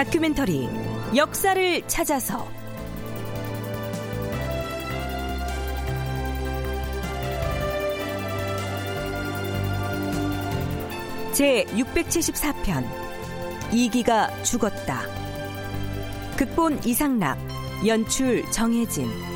다큐멘터리 역사를 찾아서 제 674편 이기가 죽었다. 극본 이상락, 연출 정혜진.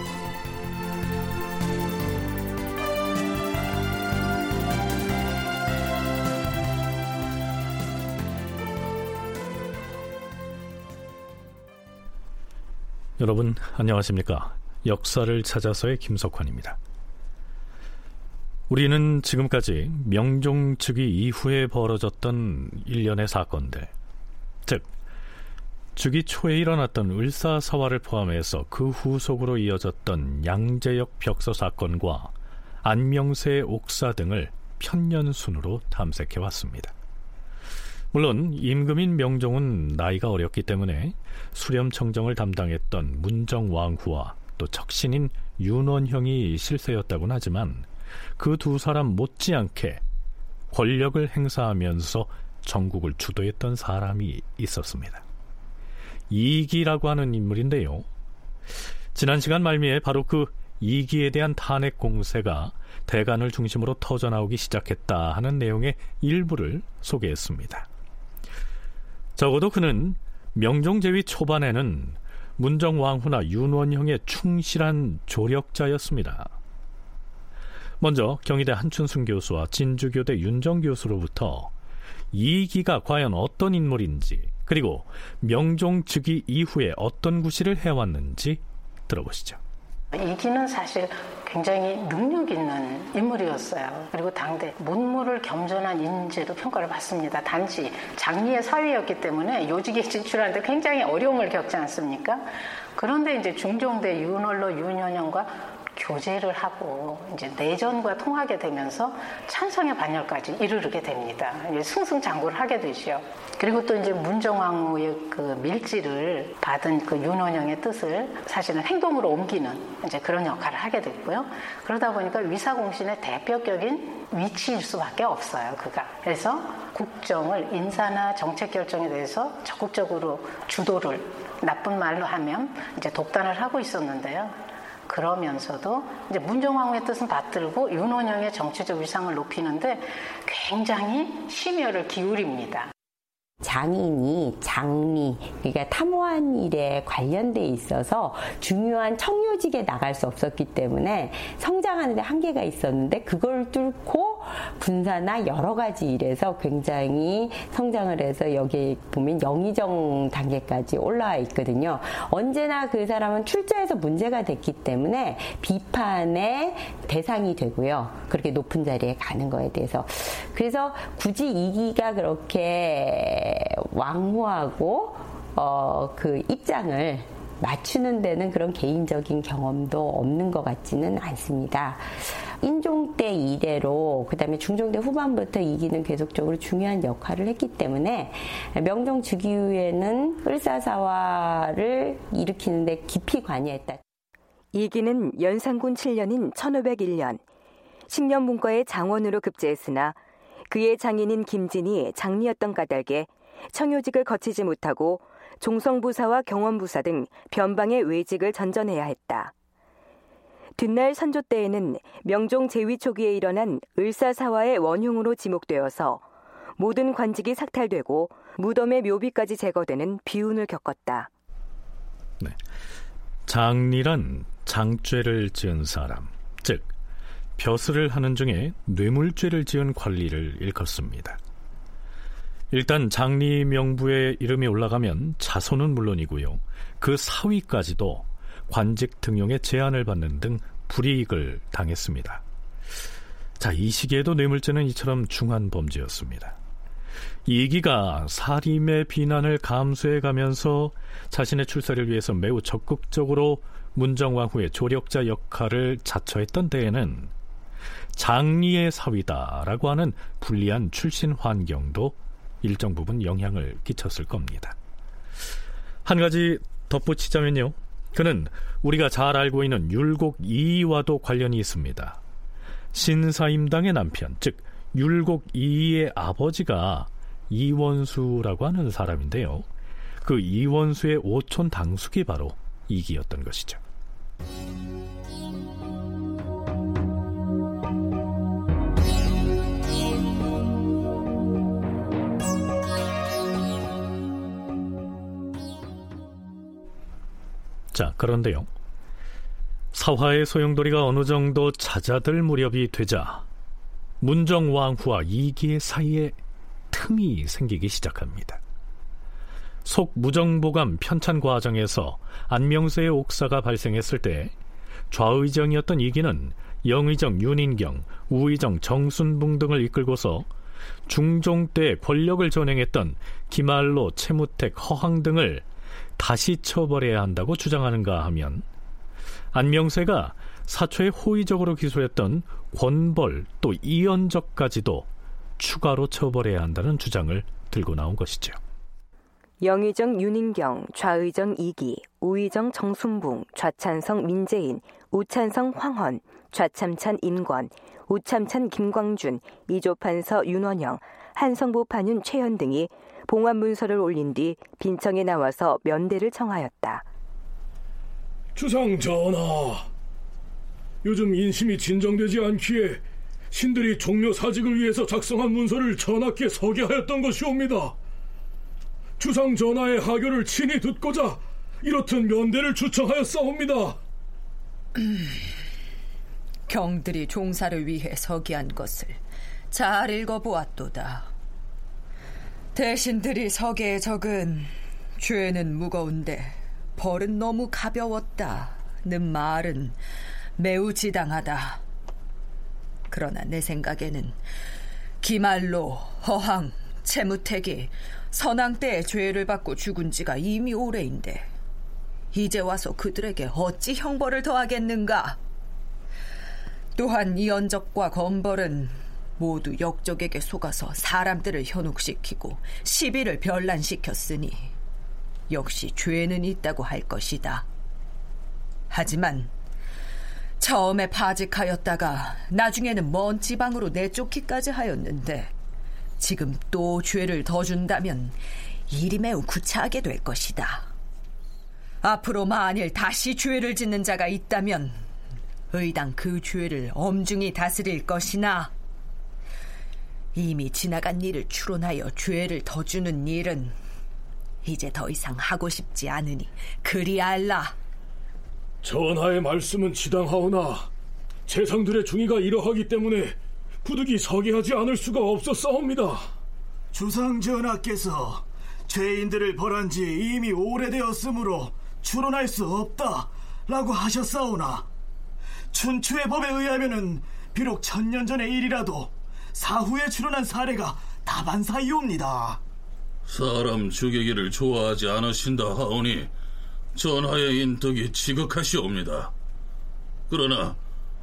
여러분 안녕하십니까? 역사를 찾아서의 김석환입니다. 우리는 지금까지 명종 즉위 이후에 벌어졌던 일련의 사건들, 즉 즉위 초에 일어났던 을사사화를 포함해서 그 후속으로 이어졌던 양재역 벽서 사건과 안명세 옥사 등을 편년 순으로 탐색해 왔습니다. 물론 임금인 명종은 나이가 어렸기 때문에 수렴청정을 담당했던 문정왕후와 또 척신인 윤원형이 실세였다곤 하지만 그 두 사람 못지않게 권력을 행사하면서 전국을 주도했던 사람이 있었습니다. 이기라고 하는 인물인데요. 지난 시간 말미에 바로 그 이기에 대한 탄핵 공세가 대간을 중심으로 터져나오기 시작했다 하는 내용의 일부를 소개했습니다. 적어도 그는 명종제위 초반에는 문정왕후나 윤원형의 충실한 조력자였습니다. 먼저 경희대 한춘순 교수와 진주교대 윤정 교수로부터 이기가 과연 어떤 인물인지 그리고 명종 즉위 이후에 어떤 구실을 해왔는지 들어보시죠. 이기는 사실 굉장히 능력 있는 인물이었어요. 그리고 당대 문무를 겸손한 인재로 평가를 받습니다. 단지 장리의 사위였기 때문에 요직에 진출하는데 굉장히 어려움을 겪지 않습니까? 그런데 이제 중종대 윤월로 윤현영과 교제를 하고 이제 내전과 통하게 되면서 찬성의 반열까지 이르게 됩니다. 승승장구를 하게 되죠. 그리고 또 이제 문정왕후의 그 밀지를 받은 그 윤원영의 뜻을 사실은 행동으로 옮기는 이제 그런 역할을 하게 됐고요. 그러다 보니까 위사공신의 대표격인 위치일 수밖에 없어요. 그가. 그래서 국정을 인사나 정책 결정에 대해서 적극적으로 주도를 나쁜 말로 하면 이제 독단을 하고 있었는데요. 그러면서도 이제 문정왕후의 뜻은 받들고 윤원영의 정치적 위상을 높이는데 굉장히 심혈을 기울입니다. 장인이 장미 그러니까 탐호한 일에 관련돼 있어서 중요한 청료직에 나갈 수 없었기 때문에 성장하는 데 한계가 있었는데 그걸 뚫고 군사나 여러 가지 일에서 굉장히 성장을 해서 여기 보면 영의정 단계까지 올라와 있거든요. 언제나 그 사람은 출자에서 문제가 됐기 때문에 비판의 대상이 되고요. 그렇게 높은 자리에 가는 거에 대해서 그래서 굳이 이기가 그렇게 왕후하고 어, 그 입장을 맞추는 데는 그런 개인적인 경험도 없는 것 같지는 않습니다. 인종 때 이래로 그다음에 중종 때 후반부터 이기는 계속적으로 중요한 역할을 했기 때문에 명종 즉위 후에는 을사사화를 일으키는 데 깊이 관여했다. 이기는 연산군 7년인 1501년 식년문과의 장원으로 급제했으나 그의 장인인 김진이 장리였던 까닭에 청요직을 거치지 못하고 종성부사와 경원부사 등 변방의 외직을 전전해야 했다. 뒷날 선조 때에는 명종 제위 초기에 일어난 을사사화의 원흉으로 지목되어서 모든 관직이 삭탈되고 무덤의 묘비까지 제거되는 비운을 겪었다. 네. 장리란 장죄를 지은 사람, 즉 벼슬을 하는 중에 뇌물죄를 지은 관리를 일컫습니다. 일단 장리 명부에 이름이 올라가면 자손은 물론이고요. 그 사위까지도 관직 등용에 제한을 받는 등 불이익을 당했습니다. 자, 이 시기에도 뇌물죄는 이처럼 중한 범죄였습니다. 이기가 사림의 비난을 감수해 가면서 자신의 출세를 위해서 매우 적극적으로 문정왕후의 조력자 역할을 자처했던 때에는 장리의 사위다라고 하는 불리한 출신 환경도 일정 부분 영향을 끼쳤을 겁니다. 한 가지 덧붙이자면요. 그는 우리가 잘 알고 있는 율곡 이와도 관련이 있습니다. 신사임당의 남편, 즉 율곡 이의 아버지가 이원수라고 하는 사람인데요. 그 이원수의 오촌 당숙이 바로 이기였던 것이죠. 자, 그런데요. 사화의 소용돌이가 어느 정도 찾아들 무렵이 되자 문정왕후와 이기의 사이에 틈이 생기기 시작합니다. 속 무정보감 편찬 과정에서 안명세의 옥사가 발생했을 때 좌의정이었던 이기는 영의정 윤인경, 우의정 정순붕 등을 이끌고서 중종 때 권력을 전행했던 기말로, 채무택, 허황 등을 다시 처벌해야 한다고 주장하는가 하면 안명세가 사초에 호의적으로 기소했던 권벌 또 이연적까지도 추가로 처벌해야 한다는 주장을 들고 나온 것이죠. 영의정 윤인경, 좌의정 이기, 우의정 정순붕, 좌찬성 민재인, 우찬성 황헌, 좌참찬 인권, 우참찬 김광준, 이조판서 윤원영, 한성부 판윤 최현 등이 봉환 문서를 올린 뒤 빈청에 나와서 면대를 청하였다. 주상 전하, 요즘 인심이 진정되지 않기에 신들이 종묘 사직을 위해서 작성한 문서를 전하께 서게하였던 것이옵니다. 주상 전하의 하교를 친히 듣고자 이렇듯 면대를 추청하였사옵니다. 경들이 종사를 위해 서기한 것을 잘 읽어보았도다. 대신들이 서계에 적은 죄는 무거운데 벌은 너무 가벼웠다는 말은 매우 지당하다. 그러나 내 생각에는 기말로, 허항, 채무택이 선왕 때의 죄를 받고 죽은 지가 이미 오래인데 이제 와서 그들에게 어찌 형벌을 더하겠는가? 또한 이연적과 건벌은 모두 역적에게 속아서 사람들을 현혹시키고 시비를 변란시켰으니 역시 죄는 있다고 할 것이다. 하지만 처음에 파직하였다가 나중에는 먼 지방으로 내쫓기까지 하였는데 지금 또 죄를 더 준다면 일이 매우 구차하게 될 것이다. 앞으로 만일 다시 죄를 짓는 자가 있다면 의당 그 죄를 엄중히 다스릴 것이나 이미 지나간 일을 추론하여 죄를 더 주는 일은 이제 더 이상 하고 싶지 않으니 그리 알라. 전하의 말씀은 지당하오나 재상들의 중의가 이러하기 때문에 부득이 서게 하지 않을 수가 없었사옵니다. 주상 전하께서 죄인들을 벌한 지 이미 오래되었으므로 추론할 수 없다라고 하셨사오나 춘추의 법에 의하면은 비록 천년 전의 일이라도 사후에 출현한 사례가 다반사이옵니다. 사람 죽이기를 좋아하지 않으신다 하오니 전하의 인덕이 지극하시옵니다. 그러나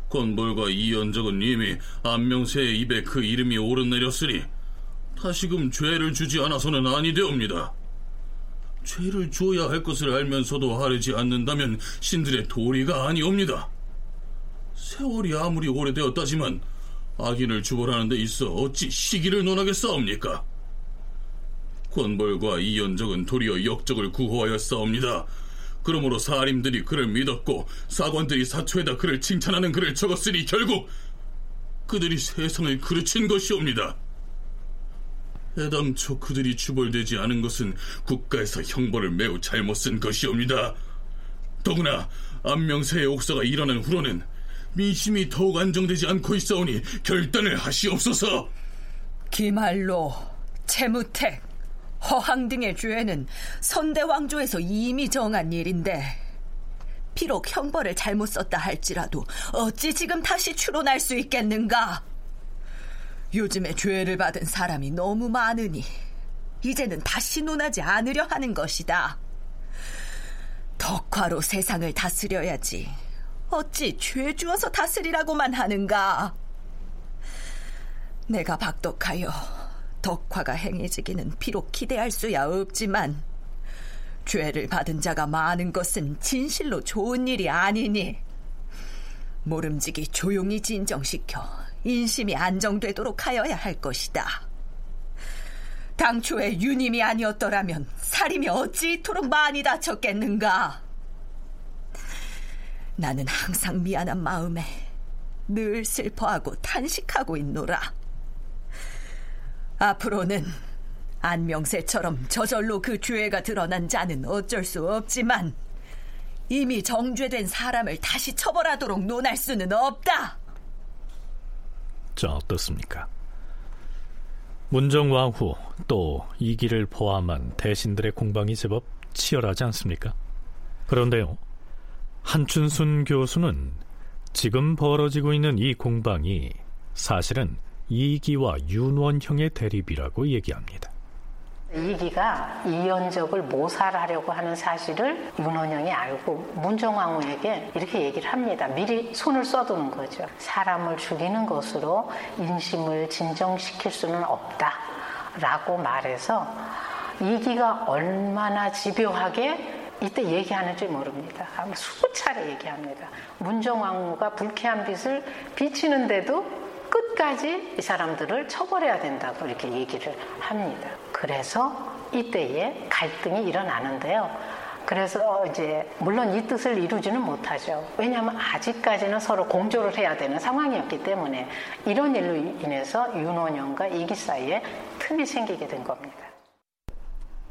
권벌과 이연적은 이미 안명세의 입에 그 이름이 오르내렸으니 다시금 죄를 주지 않아서는 아니되옵니다. 죄를 주어야 할 것을 알면서도 하려지 않는다면 신들의 도리가 아니옵니다. 세월이 아무리 오래되었다지만 악인을 주벌하는 데 있어 어찌 시기를 논하겠사옵니까? 권벌과 이연적은 도리어 역적을 구호하여 싸웁니다. 그러므로 사림들이 그를 믿었고 사관들이 사초에다 그를 칭찬하는 글을 적었으니 결국 그들이 세상을 그르친 것이옵니다. 애당초 그들이 주벌되지 않은 것은 국가에서 형벌을 매우 잘못 쓴 것이옵니다. 더구나 안명세의 옥사가 일어난 후로는 민심이 더욱 안정되지 않고 있어오니 결단을 하시옵소서. 기말로, 채무택, 허항 등의 죄는 선대 왕조에서 이미 정한 일인데 비록 형벌을 잘못 썼다 할지라도 어찌 지금 다시 추론할 수 있겠는가? 요즘에 죄를 받은 사람이 너무 많으니 이제는 다시 논하지 않으려 하는 것이다. 덕화로 세상을 다스려야지. 어찌 죄 주어서 다스리라고만 하는가? 내가 박덕하여 덕화가 행해지기는 비록 기대할 수야 없지만 죄를 받은 자가 많은 것은 진실로 좋은 일이 아니니 모름지기 조용히 진정시켜 인심이 안정되도록 하여야 할 것이다. 당초에 유님이 아니었더라면 살림이 어찌 이토록 많이 다쳤겠는가? 나는 항상 미안한 마음에 늘 슬퍼하고 탄식하고 있노라. 앞으로는 안명세처럼 저절로 그 죄가 드러난 자는 어쩔 수 없지만 이미 정죄된 사람을 다시 처벌하도록 논할 수는 없다. 자, 어떻습니까? 문정왕후 또 이기를 포함한 대신들의 공방이 제법 치열하지 않습니까? 그런데요, 한춘순 교수는 지금 벌어지고 있는 이 공방이 사실은 이기와 윤원형의 대립이라고 얘기합니다. 이기가 이연적을 모살하려고 하는 사실을 윤원영이 알고 문정왕후에게 이렇게 얘기를 합니다. 미리 손을 써두는 거죠. 사람을 죽이는 것으로 인심을 진정시킬 수는 없다. 라고 말해서 이기가 얼마나 집요하게 이때 얘기하는지 모릅니다. 아마 수십 차례 얘기합니다. 문정왕후가 불쾌한 빛을 비치는데도 끝까지 이 사람들을 처벌해야 된다고 이렇게 얘기를 합니다. 그래서 이때에 갈등이 일어나는데요. 그래서 이제 물론 이 뜻을 이루지는 못하죠. 왜냐하면 아직까지는 서로 공조를 해야 되는 상황이었기 때문에 이런 일로 인해서 윤원영과 이기 사이에 틈이 생기게 된 겁니다.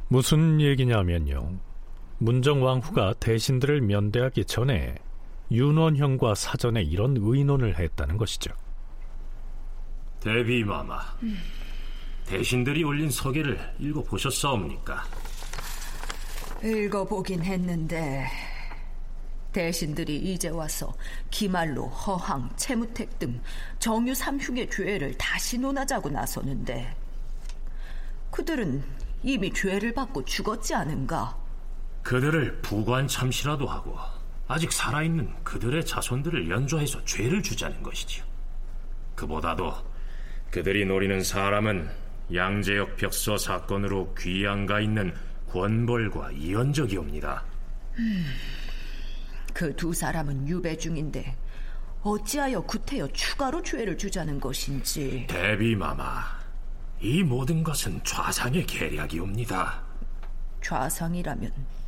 무슨 얘기냐면요. 문정왕후가 대신들을 면대하기 전에 윤원형과 사전에 이런 의논을 했다는 것이죠. 대비마마, 음. 대신들이 올린 서계를 읽어보셨사옵니까? 읽어보긴 했는데 대신들이 이제 와서 기말로, 허항, 채무택 등 정유 삼흉의 죄를 다시 논하자고 나서는데 그들은 이미 죄를 받고 죽었지 않은가? 그들을 부관 참시라도 하고 아직 살아있는 그들의 자손들을 연좌해서 죄를 주자는 것이지요. 그보다도 그들이 노리는 사람은 양재역 벽서 사건으로 귀양가 있는 권벌과 이현적이옵니다. 음, 그두 사람은 유배 중인데 어찌하여 구태여 추가로 죄를 주자는 것인지 대비마마 이 모든 것은 좌상의 계략이옵니다 좌상이라면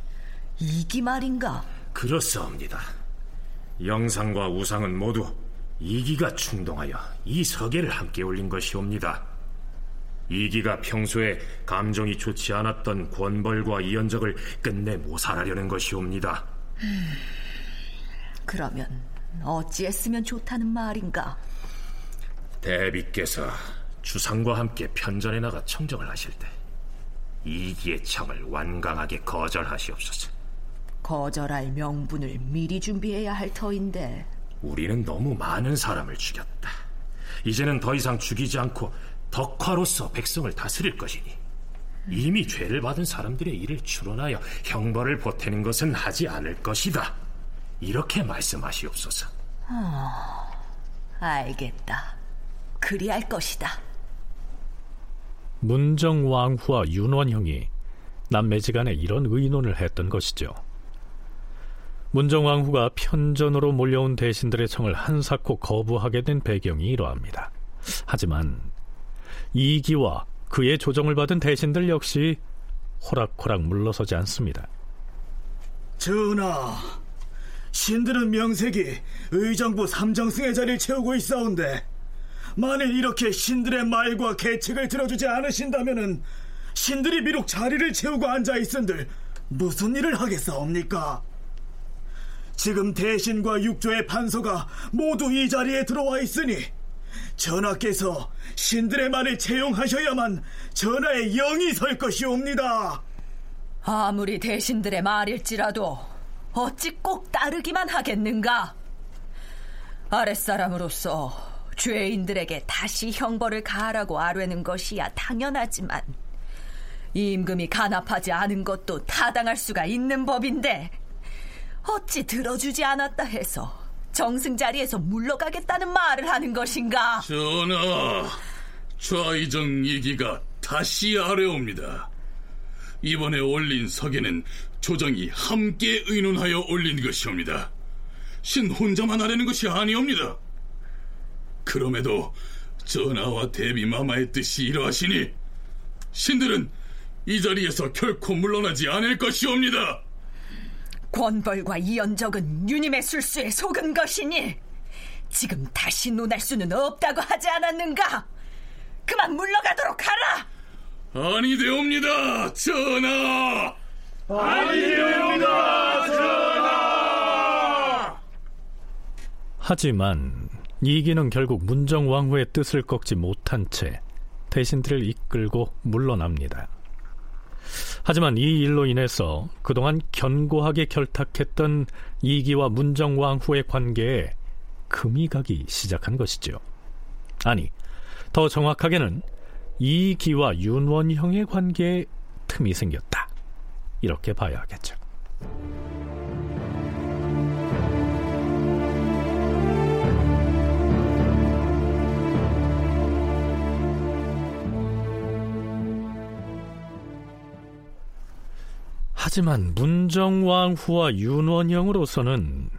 이기 말인가? 그렇사옵니다 영상과 우상은 모두 이기가 충동하여 이 서계를 함께 올린 것이옵니다. 이기가 평소에 감정이 좋지 않았던 권벌과 이연적을 끝내 모살하려는 것이옵니다. 음, 그러면 어찌했으면 좋다는 말인가? 대비께서 주상과 함께 편전에 나가 청정을 하실 때 이기의 청을 완강하게 거절하시옵소서. 거절할 명분을 미리 준비해야 할 터인데 우리는 너무 많은 사람을 죽였다. 이제는 더 이상 죽이지 않고 덕화로서 백성을 다스릴 것이니 이미 죄를 받은 사람들의 일을 추론하여 형벌을 보태는 것은 하지 않을 것이다. 이렇게 말씀하시옵소서. 어, 알겠다. 그리할 것이다. 문정왕후와 윤원형이 남매지간에 이런 의논을 했던 것이죠. 문정왕후가 편전으로 몰려온 대신들의 청을 한사코 거부하게 된 배경이 이러합니다. 하지만 이기와 그의 조정을 받은 대신들 역시 호락호락 물러서지 않습니다. 전하, 신들은 명색이 의정부 삼정승의 자리를 채우고 있사온데 만일 이렇게 신들의 말과 계책을 들어주지 않으신다면 신들이 비록 자리를 채우고 앉아 있은들 무슨 일을 하겠사옵니까? 지금 대신과 육조의 판서가 모두 이 자리에 들어와 있으니 전하께서 신들의 말을 채용하셔야만 전하의 영이 설 것이옵니다. 아무리 대신들의 말일지라도 어찌 꼭 따르기만 하겠는가? 아랫사람으로서 죄인들에게 다시 형벌을 가하라고 아뢰는 것이야 당연하지만 임금이 간합하지 않은 것도 타당할 수가 있는 법인데 어찌 들어주지 않았다 해서 정승 자리에서 물러가겠다는 말을 하는 것인가? 전하, 좌이정 이기가 다시 아래옵니다. 이번에 올린 석에는 조정이 함께 의논하여 올린 것이옵니다. 신 혼자만 하려는 것이 아니옵니다. 그럼에도 전하와 대비마마의 뜻이 이러하시니 신들은 이 자리에서 결코 물러나지 않을 것이옵니다. 권벌과 이연적은 유님의 술수에 속은 것이니 지금 다시 논할 수는 없다고 하지 않았는가? 그만 물러가도록 하라! 아니되옵니다, 전하! 아니되옵니다, 전하! 하지만 이기는 결국 문정왕후의 뜻을 꺾지 못한 채 대신들을 이끌고 물러납니다. 하지만 이 일로 인해서 그동안 견고하게 결탁했던 이기와 문정왕후의 관계에 금이 가기 시작한 것이죠. 아니, 더 정확하게는 이기와 윤원형의 관계에 틈이 생겼다. 이렇게 봐야 하겠죠. 하지만 문정왕후와 윤원영으로서는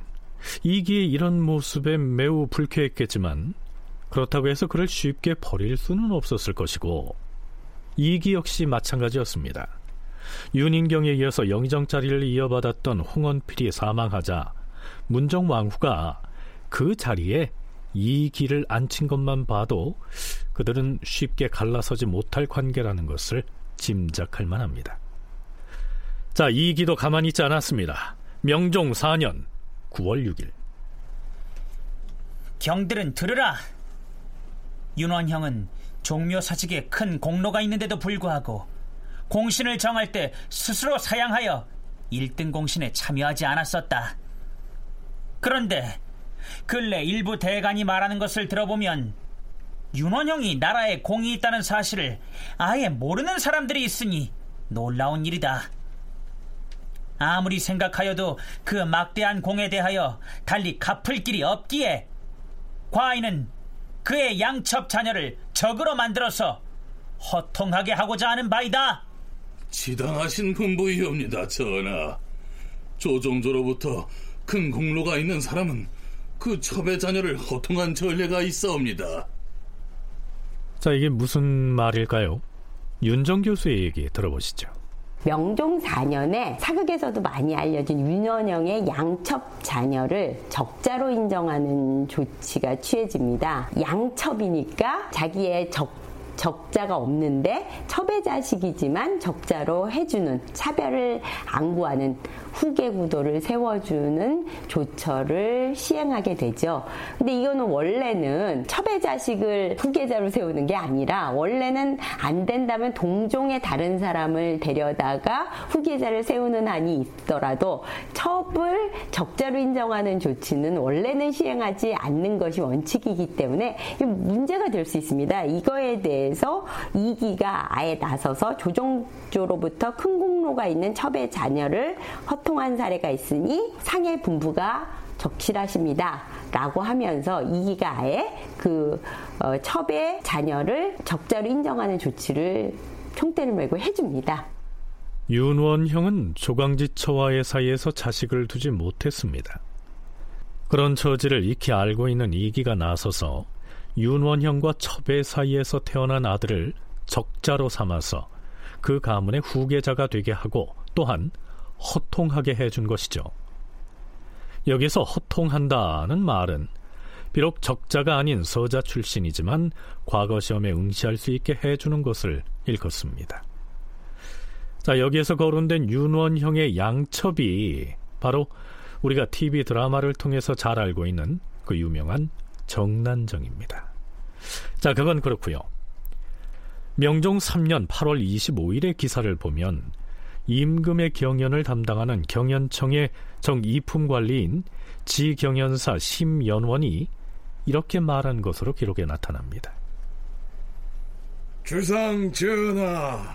이기의 이런 모습에 매우 불쾌했겠지만 그렇다고 해서 그를 쉽게 버릴 수는 없었을 것이고 이기 역시 마찬가지였습니다. 윤인경에 이어서 영의정 자리를 이어받았던 홍원필이 사망하자 문정왕후가 그 자리에 이기를 앉힌 것만 봐도 그들은 쉽게 갈라서지 못할 관계라는 것을 짐작할 만합니다. 자, 이기도 가만히 있지 않았습니다. 명종 4년 9월 6일. 경들은 들으라. 윤원형은 종묘 사직에 큰 공로가 있는데도 불구하고 공신을 정할 때 스스로 사양하여 1등 공신에 참여하지 않았었다. 그런데 근래 일부 대간이 말하는 것을 들어보면 윤원형이 나라에 공이 있다는 사실을 아예 모르는 사람들이 있으니 놀라운 일이다. 아무리 생각하여도 그 막대한 공에 대하여 달리 갚을 길이 없기에 과인은 그의 양첩 자녀를 적으로 만들어서 허통하게 하고자 하는 바이다. 지당하신 분부이옵니다, 전하. 조종조로부터 큰 공로가 있는 사람은 그 첩의 자녀를 허통한 전례가 있어옵니다. 자, 이게 무슨 말일까요? 윤정 교수의 얘기 들어보시죠. 명종 4년에 사극에서도 많이 알려진 윤원영의 양첩 자녀를 적자로 인정하는 조치가 취해집니다. 양첩이니까 자기의 적 적자가 없는데 첩의 자식이지만 적자로 해주는 차별을 안 구하는 후계 구도를 세워주는 조처를 시행하게 되죠. 근데 이거는 원래는 첩의 자식을 후계자로 세우는 게 아니라 원래는 안 된다면 동종의 다른 사람을 데려다가 후계자를 세우는 한이 있더라도 첩을 적자로 인정하는 조치는 원래는 시행하지 않는 것이 원칙이기 때문에 문제가 될 수 있습니다. 이거에 대해 서 이기가 아예 나서서 조정조로부터 큰 공로가 있는 첩의 자녀를 허 소통한 사례가 있으니 상해 분부가 적실하십니다. 라고 하면서 이기가 아예 그 어, 첩의 자녀를 적자로 인정하는 조치를 총대를 메고 해줍니다. 윤원형은 조강지 처와의 사이에서 자식을 두지 못했습니다. 그런 처지를 익히 알고 있는 이기가 나서서 윤원형과 첩의 사이에서 태어난 아들을 적자로 삼아서 그 가문의 후계자가 되게 하고 또한 허통하게 해준 것이죠. 여기서 허통한다는 말은 비록 적자가 아닌 서자 출신이지만 과거 시험에 응시할 수 있게 해주는 것을 일컫습니다. 자, 여기에서 거론된 윤원형의 양첩이 바로 우리가 TV 드라마를 통해서 잘 알고 있는 그 유명한 정난정입니다. 자, 그건 그렇고요. 명종 3년 8월 25일의 기사를 보면 임금의 경연을 담당하는 경연청의 정이품 관리인 지경연사 심연원이 이렇게 말한 것으로 기록에 나타납니다. 주상 전하,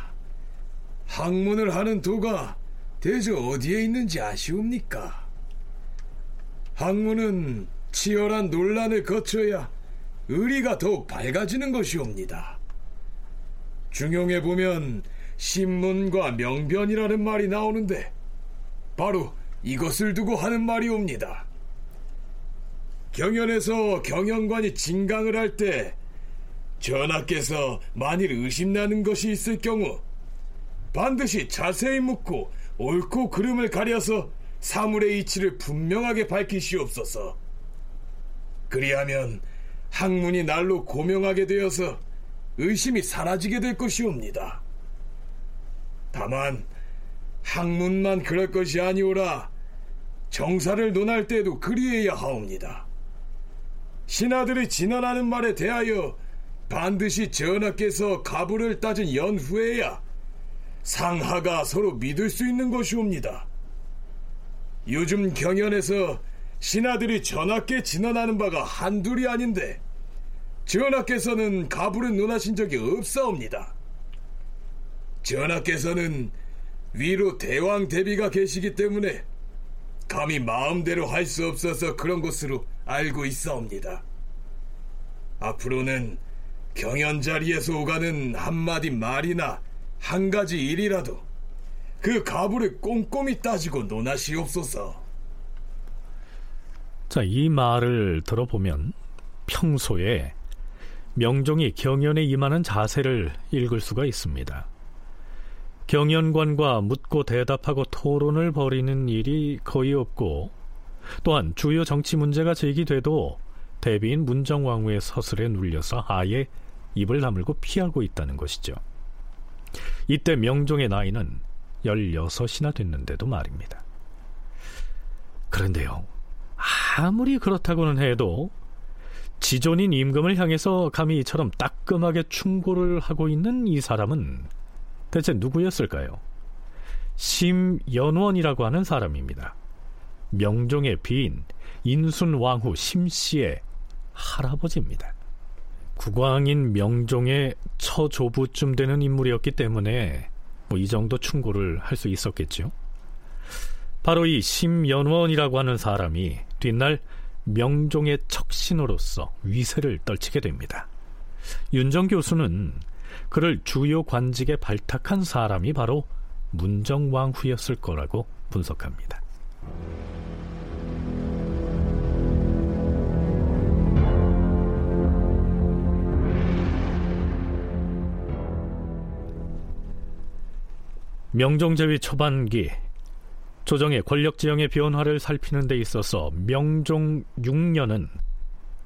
학문을 하는 도가 대저 어디에 있는지 아시옵니까? 학문은 치열한 논란을 거쳐야 의리가 더욱 밝아지는 것이옵니다. 중용에 보면 신문과 명변이라는 말이 나오는데 바로 이것을 두고 하는 전하께서 만일 의심나는 것이 있을 경우 반드시 자세히 묻고 옳고 그름을 가려서 사물의 이치를 분명하게 밝히시옵소서. 그리하면 학문이 날로 고명하게 되어서 의심이 사라지게 될 것이옵니다. 다만 학문만 그럴 것이 아니오라 정사를 논할 때에도 그리해야 하옵니다. 신하들이 진언하는 말에 대하여 반드시 전하께서 가부를 따진 연후에야 상하가 서로 믿을 수 있는 것이옵니다. 요즘 경연에서 신하들이 전하께 진언하는 바가 한둘이 아닌데 전하께서는 가부를 논하신 적이 없사옵니다. 전하께서는 위로 대왕 대비가 계시기 때문에 감히 마음대로 할 수 없어서 그런 것으로 알고 있사옵니다. 앞으로는 경연 자리에서 오가는 한마디 말이나 한 가지 일이라도 그 가부를 꼼꼼히 따지고 논하시옵소서. 자, 이 말을 들어보면 평소에 명종이 경연에 임하는 자세를 읽을 수가 있습니다. 경연관과 묻고 대답하고 토론을 벌이는 일이 거의 없고 또한 주요 정치 문제가 제기돼도 대비인 문정왕후의 서슬에 눌려서 아예 입을 다물고 피하고 있다는 것이죠. 이때 명종의 나이는 16이나 됐는데도 말입니다. 그런데요, 아무리 그렇다고는 해도 지존인 임금을 향해서 감히 이처럼 따끔하게 충고를 하고 있는 이 사람은 대체 누구였을까요? 심연원이라고 하는 사람입니다. 명종의 비인 인순왕후 심씨의 할아버지입니다. 국왕인 명종의 처조부쯤 되는 인물이었기 때문에 뭐 이 정도 충고를 할 수 있었겠죠. 바로 이 심연원이라고 하는 사람이 뒷날 명종의 척신으로서 위세를 떨치게 됩니다. 윤정 교수는 그를 주요 관직에 발탁한 사람이 바로 문정왕후였을 거라고 분석합니다. 명종제위 초반기 조정의 권력 지형의 변화를 살피는 데 있어서 명종 6년은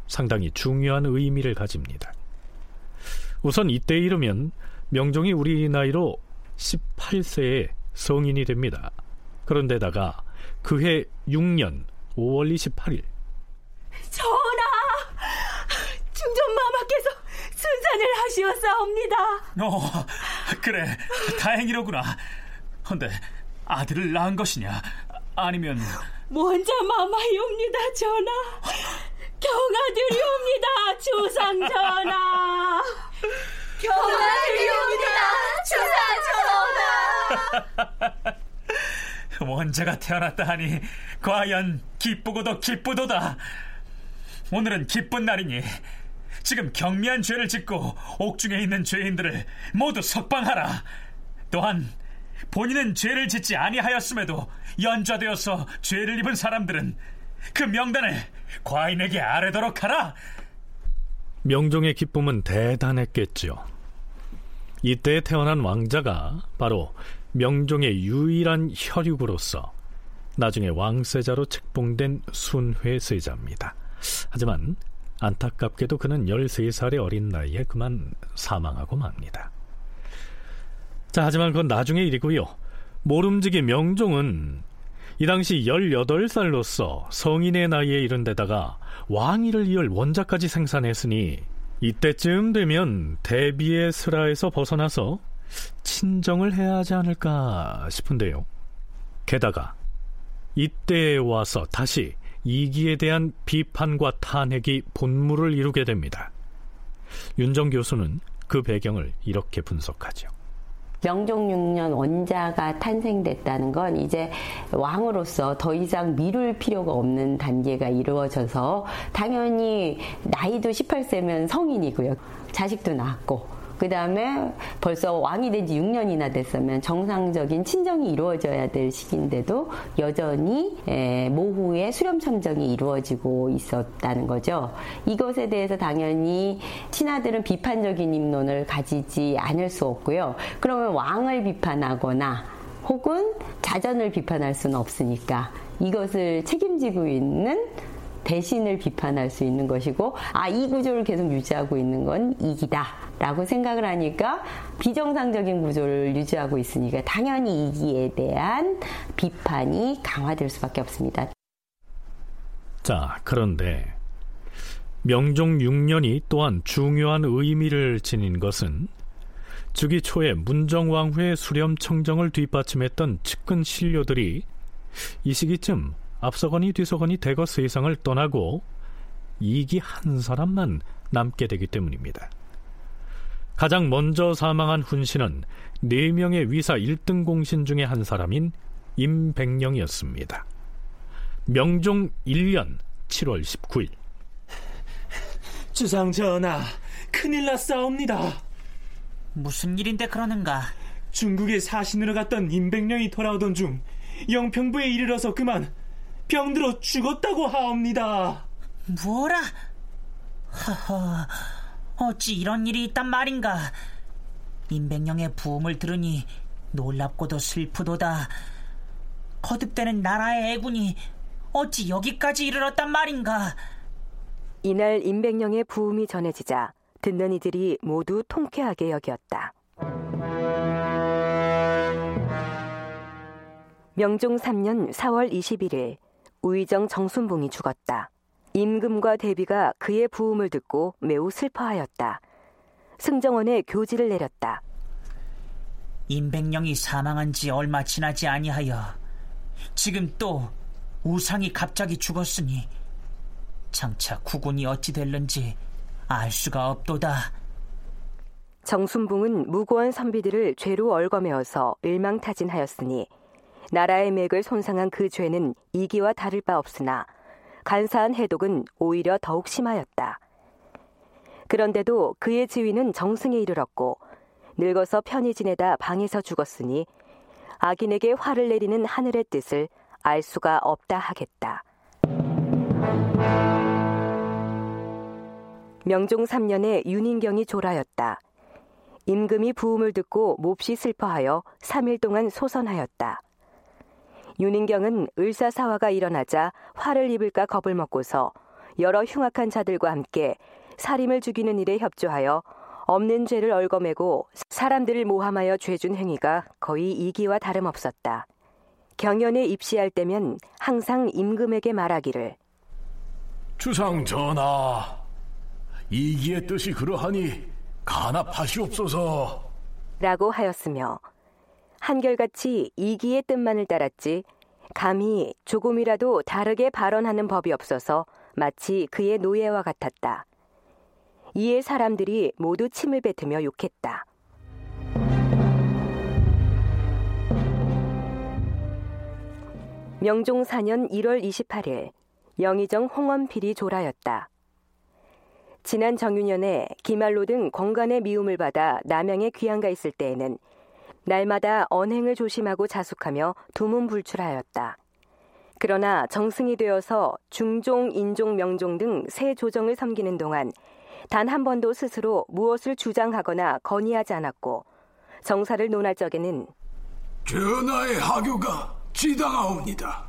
상당히 중요한 의미를 가집니다. 우선 이때 이르면 명종이 우리 나이로 18세에 성인이 됩니다. 그런데다가 그해 6년 5월 28일 전하! 중전마마께서 순산을 하시었사옵니다. 어, 그래, 다행이로구나. 헌데 아들을 낳은 것이냐? 아니면 먼저 마마이옵니다, 전하. 경아들이옵니다, 주상 전하. 경아들이옵니다, 주상 전하. 원자가 태어났다 하니 과연 기쁘고도 기쁘도다. 오늘은 기쁜 날이니 지금 경미한 죄를 짓고 옥중에 있는 죄인들을 모두 석방하라. 또한 본인은 죄를 짓지 아니하였음에도 연좌되어서 죄를 입은 사람들은 그 명단을 과인에게 아뢰도록 하라. 명종의 기쁨은 대단했겠죠. 이때 태어난 왕자가 바로 명종의 유일한 혈육으로서 나중에 왕세자로 책봉된 순회세자입니다. 하지만 안타깝게도 그는 13살의 어린 나이에 그만 사망하고 맙니다. 자, 하지만 그건 나중의 일이고요. 모름지기 명종은 이 당시 18살로서 성인의 나이에 이른 데다가 왕위를 이을 원자까지 생산했으니 이때쯤 되면 대비의 슬하에서 벗어나서 친정을 해야 하지 않을까 싶은데요. 게다가 이때에 와서 다시 이기에 대한 비판과 탄핵이 본물을 이루게 됩니다. 윤정 교수는 그 배경을 이렇게 분석하죠. 명종 6년 원자가 탄생됐다는 건 이제 왕으로서 더 이상 미룰 필요가 없는 단계가 이루어져서 당연히 나이도 18세면 성인이고요. 자식도 낳았고 그 다음에 벌써 왕이 된 지 6년이나 됐으면 정상적인 친정이 이루어져야 될 시기인데도 여전히 모후의 수렴 참정이 이루어지고 있었다는 거죠. 이것에 대해서 당연히 신하들은 비판적인 입론을 가지지 않을 수 없고요. 그러면 왕을 비판하거나 혹은 자전을 비판할 수는 없으니까 이것을 책임지고 있는 대신을 비판할 수 있는 것이고 아 이 구조를 계속 유지하고 있는 건 이기다라고 생각을 하니까 비정상적인 구조를 유지하고 있으니까 당연히 이기에 대한 비판이 강화될 수밖에 없습니다. 자 그런데 명종 6년이 또한 중요한 의미를 지닌 것은 즉위 초에 문정왕후의 수렴 청정을 뒷받침했던 측근 신료들이 이 시기쯤 앞서거니 뒤서거니 대거 세상을 떠나고 이기 한 사람만 남게 되기 때문입니다. 가장 먼저 사망한 훈신은 4명의 위사 1등 공신 중의 한 사람인 임백령이었습니다. 명종 1년 7월 19일 주상 전하, 큰일 났사옵니다. 무슨 일인데 그러는가? 중국에 사신으로 갔던 임백령이 돌아오던 중 영평부에 이르러서 그만 병들어 죽었다고 하옵니다. 뭐라? 허허, 어찌 이런 일이 있단 말인가? 임백령의 부음을 들으니 놀랍고도 슬프도다. 거듭되는 나라의 애군이 어찌 여기까지 이르렀단 말인가? 이날 임백령의 부음이 전해지자 듣는 이들이 모두 통쾌하게 여겼다. 명종 3년 4월 21일 우의정 정순봉이 죽었다. 임금과 대비가 그의 부음을 듣고 매우 슬퍼하였다. 승정원에 교지를 내렸다. 임백령이 사망한 지 얼마 지나지 아니하여 지금 또 우상이 갑자기 죽었으니 장차 구군이 어찌 될는지 알 수가 없도다. 정순봉은 무고한 선비들을 죄로 얼거매어서 일망타진하였으니 나라의 맥을 손상한 그 죄는 이기와 다를 바 없으나 간사한 해독은 오히려 더욱 심하였다. 그런데도 그의 지위는 정승에 이르렀고 늙어서 편히 지내다 방에서 죽었으니 악인에게 화를 내리는 하늘의 뜻을 알 수가 없다 하겠다. 명종 3년에 윤인경이 졸하였다. 임금이 부음을 듣고 몹시 슬퍼하여 3일 동안 소선하였다. 윤인경은 을사사화가 일어나자 화를 입을까 겁을 먹고서 여러 흉악한 자들과 함께 살인을 죽이는 일에 협조하여 없는 죄를 얽어매고 사람들을 모함하여 죄준 행위가 거의 이기와 다름없었다. 경연에 입시할 때면 항상 임금에게 말하기를 주상 전하, 이기의 뜻이 그러하니 간합하시옵소서 라고 하였으며 한결같이 이기의 뜻만을 따랐지 감히 조금이라도 다르게 발언하는 법이 없어서 마치 그의 노예와 같았다. 이에 사람들이 모두 침을 뱉으며 욕했다. 명종 4년 1월 28일 영의정 홍원필이 졸하였다. 지난 정유년에 기말로 등 권간의 미움을 받아 남양에 귀양가 있을 때에는 날마다 언행을 조심하고 자숙하며 두문불출하였다. 그러나 정승이 되어서 중종, 인종, 명종 등새 조정을 섬기는 동안 단 한 번도 스스로 무엇을 주장하거나 건의하지 않았고 정사를 논할 적에는 전하의 하교가 지당하옵니다.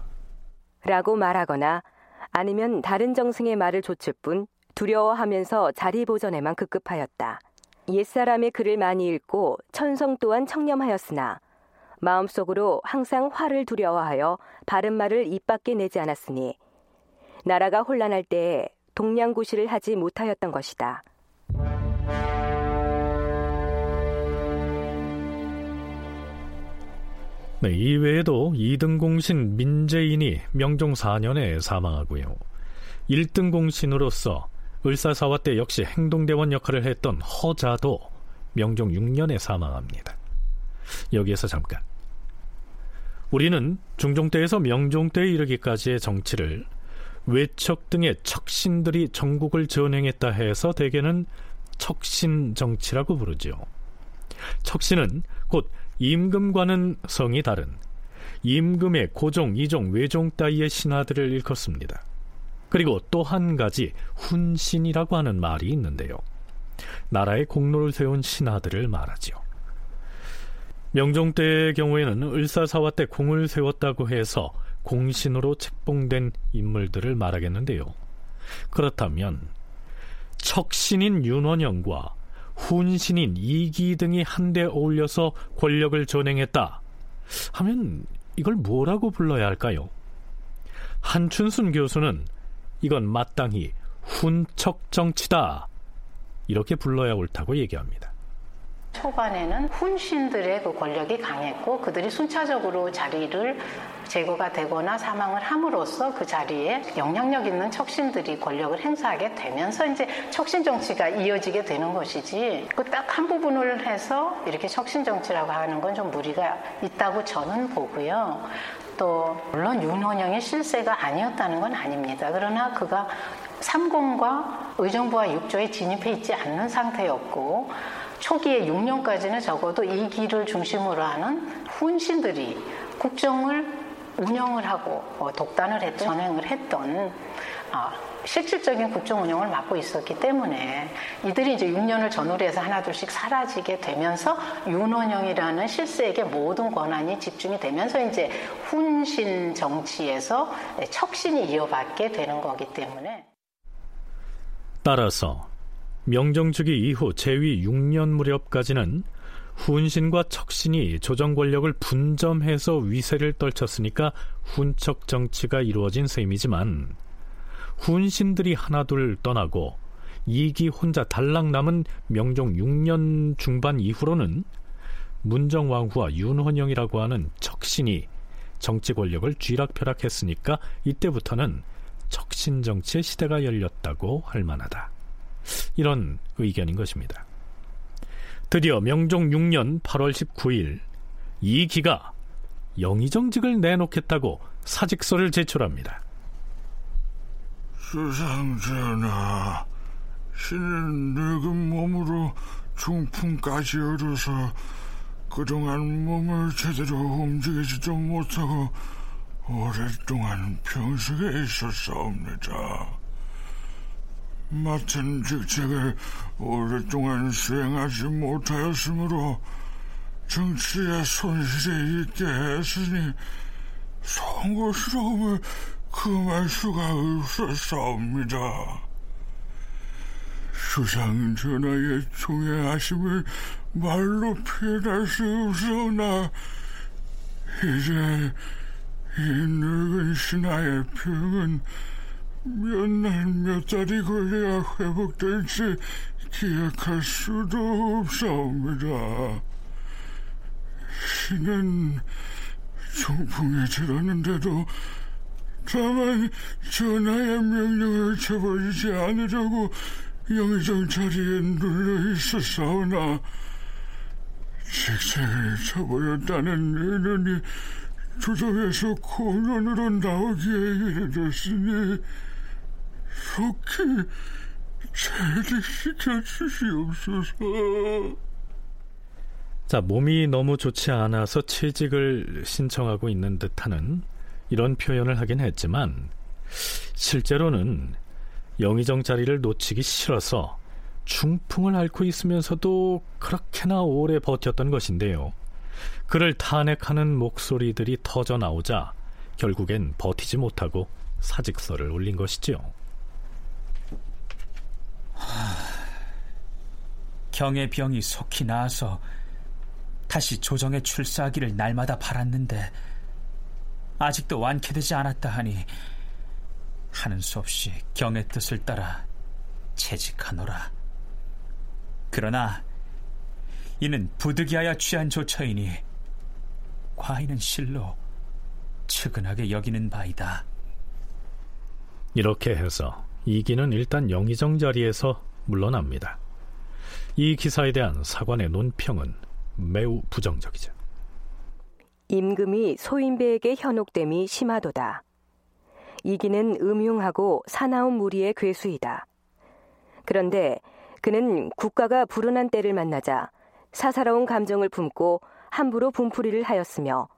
라고 말하거나 아니면 다른 정승의 말을 좇을 뿐 두려워하면서 자리 보전에만 급급하였다. 옛사람의 글을 많이 읽고 천성 또한 청렴하였으나 마음속으로 항상 화를 두려워하여 바른 말을 입 밖에 내지 않았으니 나라가 혼란할 때에 동량구시를 하지 못하였던 것이다. 네, 이외에도 2등 공신 민재인이 명종 4년에 사망하고요. 1등 공신으로서 을사사화 때 역시 행동대원 역할을 했던 허자도 명종 6년에 사망합니다. 여기에서 잠깐. 우리는 중종 때에서 명종 때에 이르기까지의 정치를 외척 등의 척신들이 전국을 전행했다 해서 대개는 척신 정치라고 부르지요. 척신은 곧 임금과는 성이 다른 임금의 고종, 이종, 외종 따위의 신하들을 일컫습니다. 그리고 또 한 가지 훈신이라고 하는 말이 있는데요. 나라의 공로를 세운 신하들을 말하지요. 명종 때의 경우에는 을사사화 때 공을 세웠다고 해서 공신으로 책봉된 인물들을 말하겠는데요. 그렇다면 척신인 윤원영과 훈신인 이기 등이 한데 어울려서 권력을 전행했다 하면 이걸 뭐라고 불러야 할까요? 한춘순 교수는 이건 마땅히 훈척 정치다 이렇게 불러야 옳다고 얘기합니다. 초반에는 훈신들의 그 권력이 강했고 그들이 순차적으로 자리를 제거가 되거나 사망을 함으로써 그 자리에 영향력 있는 척신들이 권력을 행사하게 되면서 이제 척신 정치가 이어지게 되는 것이지 그 딱 한 부분을 해서 이렇게 척신 정치라고 하는 건 좀 무리가 있다고 저는 보고요. 또 물론 윤원영의 실세가 아니었다는 건 아닙니다. 그러나 그가 삼공과 의정부와 육조에 진입해 있지 않는 상태였고 초기에 6년까지는 적어도 이 길을 중심으로 하는 훈신들이 국정을 운영을 하고 어, 독단을 했던 전행을 했던 어, 실질적인 국정 운영을 맡고 있었기 때문에 이들이 이제 6년을 전후로 해서 하나둘씩 사라지게 되면서 윤원영이라는 실세에게 모든 권한이 집중이 되면서 이제 훈신 정치에서 척신이 이어받게 되는 거기 때문에. 따라서 명정주기 이후 제위 6년 무렵까지는 훈신과 척신이 조정 권력을 분점해서 위세를 떨쳤으니까 훈척 정치가 이루어진 셈이지만 훈신들이 하나둘 떠나고 이기 혼자 달랑 남은 명종 6년 중반 이후로는 문정왕후와 윤헌영이라고 하는 척신이 정치 권력을 쥐락펴락했으니까 이때부터는 척신 정치의 시대가 열렸다고 할 만하다. 이런 의견인 것입니다. 드디어 명종 6년 8월 19일 이기가 영의정직을 내놓겠다고 사직서를 제출합니다. 수상전하, 신은 늙은 몸으로 중풍까지 얻어서 그동안 몸을 제대로 움직이지도 못하고 오랫동안 병석에 있었사옵니다. 맡은 직책을 오랫동안 수행하지 못하였으므로 정치에 손실이 있게 했으니 송구스러움을 금할 수가 없었사옵니다. 수상 전하의 총애하심을 말로 표현할 수 없사오나 이제 이 늙은 신하의 병은 몇 날 몇 달이 걸려야 회복될지 기약할 수도 없사옵니다. 신은 중풍에 들었는데도 다만 전하의 명령을 쳐버리지 않으려고 영의정 자리에 눌러 있었사오나 직책을 쳐버렸다는 의논이 조정에서 공연으로 나오기에 이르렀으니 속히 체득시켜 주시옵소서. 자, 몸이 너무 좋지 않아서 채직을 신청하고 있는 듯하는 이런 표현을 하긴 했지만 실제로는 영의정 자리를 놓치기 싫어서 중풍을 앓고 있으면서도 그렇게나 오래 버텼던 것인데요. 그를 탄핵하는 목소리들이 터져 나오자 결국엔 버티지 못하고 사직서를 올린 것이지요. 경의 병이 속히 나아서 다시 조정에 출사하기를 날마다 바랐는데 아직도 완쾌되지 않았다 하니 하는 수 없이 경의 뜻을 따라 채직하노라. 그러나 이는 부득이하여 취한 조처이니 과인은 실로 측은하게 여기는 바이다. 이렇게 해서 이기는 일단 영의정 자리에서 물러납니다. 이 기사에 대한 사관의 논평은 매우 부정적이죠. 임금이 소인배에게 현혹됨이 심하도다. 이기는 음흉하고 사나운 무리의 괴수이다. 그런데 그는 국가가 불운한 때를 만나자 사사로운 감정을 품고 함부로 분풀이를 하였으며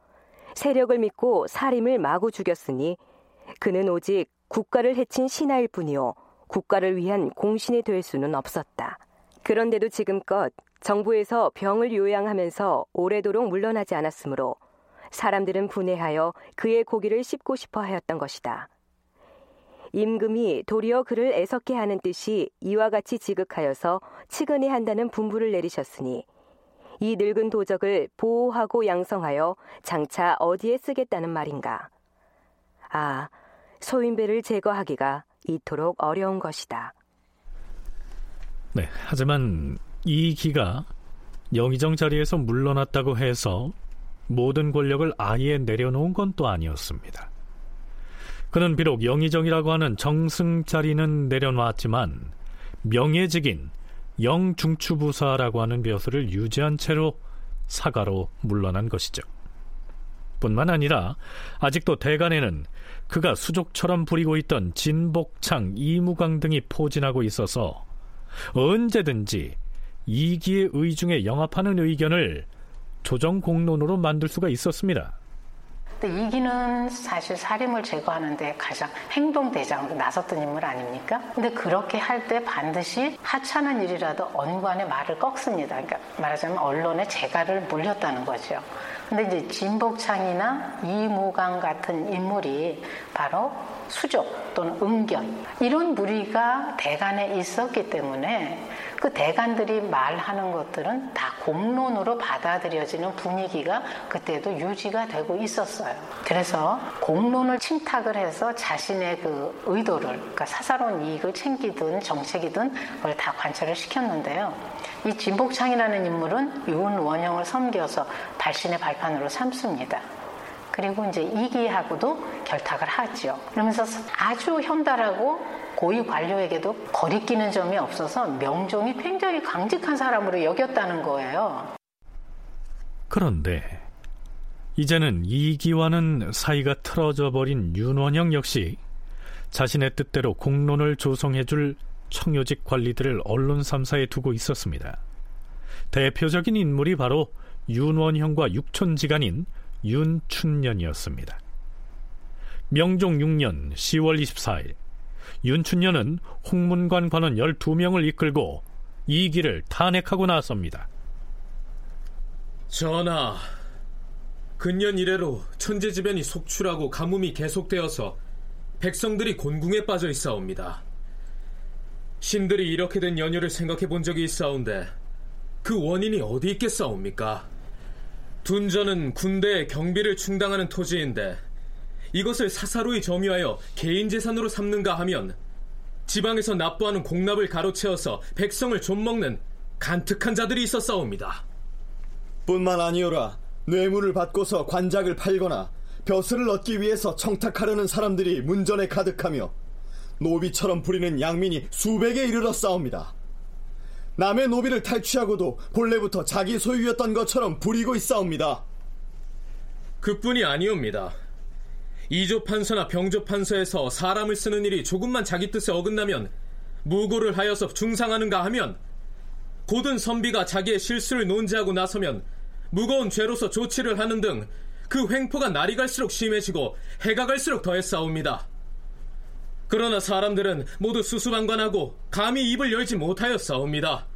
세력을 믿고 사림을 마구 죽였으니 그는 오직 국가를 해친 신하일 뿐이요 국가를 위한 공신이 될 수는 없었다. 그런데도 지금껏 정부에서 병을 요양하면서 오래도록 물러나지 않았으므로 사람들은 분해하여 그의 고기를 씹고 싶어 하였던 것이다. 임금이 도리어 그를 애석해 하는 뜻이 이와 같이 지극하여서 치근히 한다는 분부를 내리셨으니 이 늙은 도적을 보호하고 양성하여 장차 어디에 쓰겠다는 말인가. 아, 소인배를 제거하기가 이토록 어려운 것이다. 네, 하지만 이 기가 영의정 자리에서 물러났다고 해서 모든 권력을 아예 내려놓은 건 또 아니었습니다. 그는 비록 영의정이라고 하는 정승 자리는 내려놓았지만 명예직인 영중추부사라고 하는 벼슬을 유지한 채로 사가로 물러난 것이죠. 뿐만 아니라 아직도 대간에는 그가 수족처럼 부리고 있던 진복창, 이무강 등이 포진하고 있어서 언제든지 이기의 의중에 영합하는 의견을 조정 공론으로 만들 수가 있었습니다. 이기는 사실 사림을 제거하는데 가장 행동대장으로 나섰던 인물 아닙니까? 근데 그렇게 할 때 반드시 하찮은 일이라도 언관의 말을 꺾습니다. 그러니까 말하자면 언론의 재갈을 물렸다는 거죠. 근데 이제 진복창이나 이무강 같은 인물이 바로 수족 또는 은견 이런 무리가 대간에 있었기 때문에 그 대간들이 말하는 것들은 다 공론으로 받아들여지는 분위기가 그때도 유지가 되고 있었어요. 그래서 공론을 침탁을 해서 자신의 그 의도를 그러니까 사사로운 이익을 챙기든 정책이든 그걸 다 관철을 시켰는데요. 이 진복창이라는 인물은 윤원영을 섬겨서 발신의 발판으로 삼습니다. 그리고 이제 이기하고도 결탁을 하죠. 그러면서 아주 현달하고 고위 관료에게도 거리끼는 점이 없어서 명종이 굉장히 강직한 사람으로 여겼다는 거예요. 그런데 이제는 이기와는 사이가 틀어져 버린 윤원영 역시 자신의 뜻대로 공론을 조성해줄 청요직 관리들을 언론 3사에 두고 있었습니다. 대표적인 인물이 바로 윤원형과 육촌지간인 윤춘년이었습니다. 명종 6년 10월 24일 윤춘년은 홍문관 관원 12명을 이끌고 이기를 탄핵하고 나섭니다. 전하, 근년 이래로 천재지변이 속출하고 가뭄이 계속되어서 백성들이 곤궁에 빠져 있사옵니다. 신들이 이렇게 된 연유를 생각해 본 적이 있사온데 그 원인이 어디 있겠사옵니까? 둔전은 군대의 경비를 충당하는 토지인데 이것을 사사로이 점유하여 개인 재산으로 삼는가 하면 지방에서 납부하는 공납을 가로채어서 백성을 좀먹는 간특한 자들이 있었사옵니다. 뿐만 아니오라 뇌물을 받고서 관작을 팔거나 벼슬을 얻기 위해서 청탁하려는 사람들이 문전에 가득하며 노비처럼 부리는 양민이 수백에 이르러 싸웁니다. 남의 노비를 탈취하고도 본래부터 자기 소유였던 것처럼 부리고 있사옵니다. 그뿐이 아니옵니다. 이조 판서나 병조 판서에서 사람을 쓰는 일이 조금만 자기 뜻에 어긋나면 무고를 하여서 중상하는가 하면 고든 선비가 자기의 실수를 논지하고 나서면 무거운 죄로서 조치를 하는 등 그 횡포가 날이 갈수록 심해지고 해가 갈수록 더했사옵니다. 그러나 사람들은 모두 수수방관하고 감히 입을 열지 못하여 싸웁니다.